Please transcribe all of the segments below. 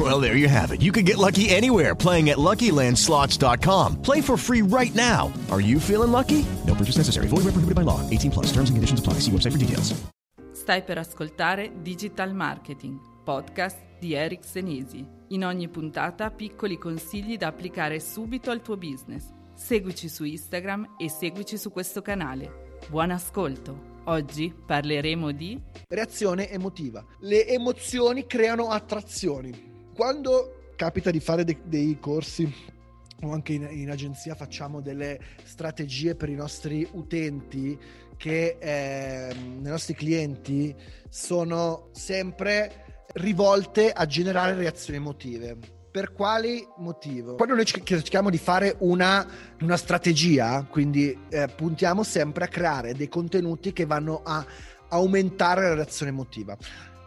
Well, there you have it. You can get lucky anywhere playing at LuckyLandSlots.com. Play for free right now. Are you feeling lucky? No purchase necessary. Void where prohibited by law. 18 plus. Terms and conditions apply. See website for details. Stai per ascoltare Digital Marketing, podcast di Eric Senesi. In ogni puntata piccoli consigli da applicare subito al tuo business. Seguici su Instagram e seguici su questo canale. Buon ascolto! Oggi parleremo di reazione emotiva. Le emozioni creano attrazioni. Quando capita di fare de- dei corsi o anche in, in, agenzia facciamo delle strategie per i nostri utenti che eh, i nostri clienti sono sempre rivolte a generare reazioni emotive. Per quali motivo? Quando noi cerchiamo di fare una, una strategia, quindi eh, puntiamo sempre a creare dei contenuti che vanno a aumentare la reazione emotiva.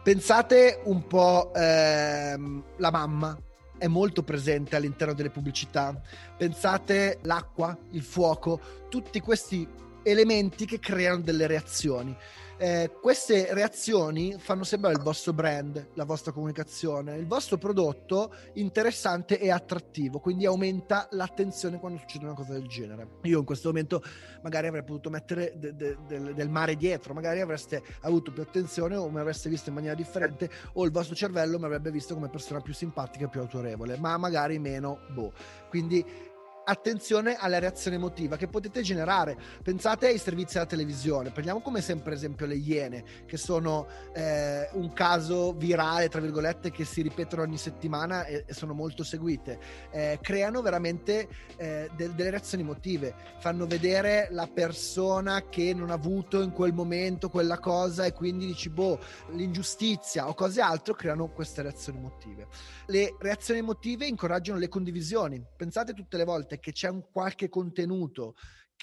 Pensate un po' ehm, la mamma è molto presente all'interno delle pubblicità. Pensate l'acqua, il fuoco, tutti questi elementi che creano delle reazioni. Eh, queste reazioni fanno sembrare il vostro brand, la vostra comunicazione, il vostro prodotto interessante e attrattivo, quindi aumenta l'attenzione quando succede una cosa del genere. Io in questo momento magari avrei potuto mettere de- de- de- del mare dietro, magari avreste avuto più attenzione o mi avreste visto in maniera differente o il vostro cervello mi avrebbe visto come persona più simpatica e più autorevole, ma magari meno boh. Quindi attenzione alla reazione emotiva che potete generare. Pensate ai servizi della televisione, prendiamo come sempre esempio le Iene, che sono eh, un caso virale, tra virgolette, che si ripetono ogni settimana e, e sono molto seguite. Eh, creano veramente eh, de- delle reazioni emotive, fanno vedere la persona che non ha avuto in quel momento quella cosa e quindi dici, boh, l'ingiustizia o cose altro creano queste reazioni emotive. Le reazioni emotive incoraggiano le condivisioni. Pensate tutte le volte che c'è un qualche contenuto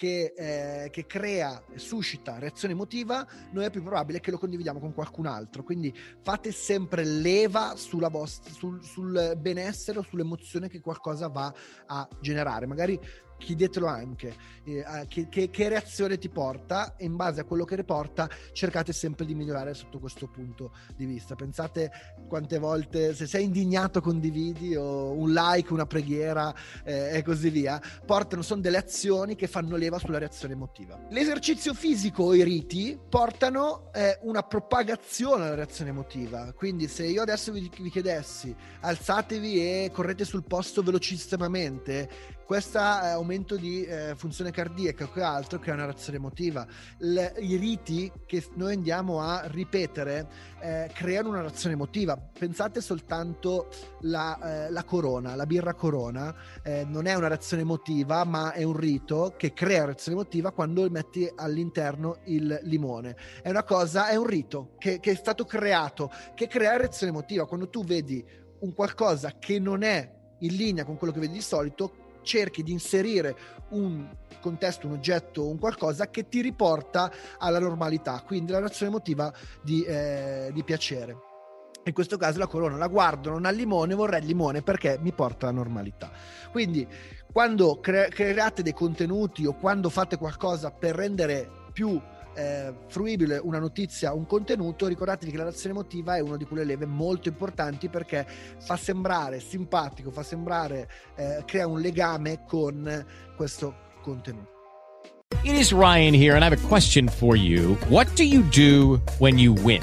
che, eh, che, crea e suscita reazione emotiva, noi è più probabile che lo condividiamo con qualcun altro. Quindi fate sempre leva vostra, sul, sul benessere o sull'emozione che qualcosa va a generare. Magari chiedetelo anche eh, che, che, che, reazione ti porta e in base a quello che riporta cercate sempre di migliorare sotto questo punto di vista pensate quante volte se sei indignato condividi o un like una preghiera eh, e così via portano sono delle azioni che fanno leva sulla reazione emotiva l'esercizio fisico o i riti portano eh, una propagazione alla reazione emotiva quindi se io adesso vi, vi chiedessi alzatevi e correte sul posto velocissimamente questo eh, aumento di eh, funzione cardiaca o altro crea una reazione emotiva. Le, I riti che noi andiamo a ripetere eh, creano una reazione emotiva. Pensate soltanto la, eh, corona, la birra corona, eh, non è una reazione emotiva, ma è un rito che crea reazione emotiva quando metti all'interno il limone. È una cosa, è un rito che, che è stato creato, che crea reazione emotiva. Quando tu vedi un qualcosa che non è in linea con quello che vedi di solito, cerchi di inserire un contesto, un oggetto, un qualcosa che ti riporta alla normalità, quindi la reazione emotiva di, eh, di piacere. In questo caso la corona la guardo, non ha limone, vorrei il limone perché mi porta alla normalità. Quindi quando cre- create dei contenuti o quando fate qualcosa per rendere più eh, fruibile una notizia, un contenuto, ricordatevi che la reazione emotiva è una di quelle leve molto importanti perché fa sembrare simpatico, fa sembrare, eh, crea un legame con questo contenuto. It is Ryan here and I have a question for you. What do you do when you win?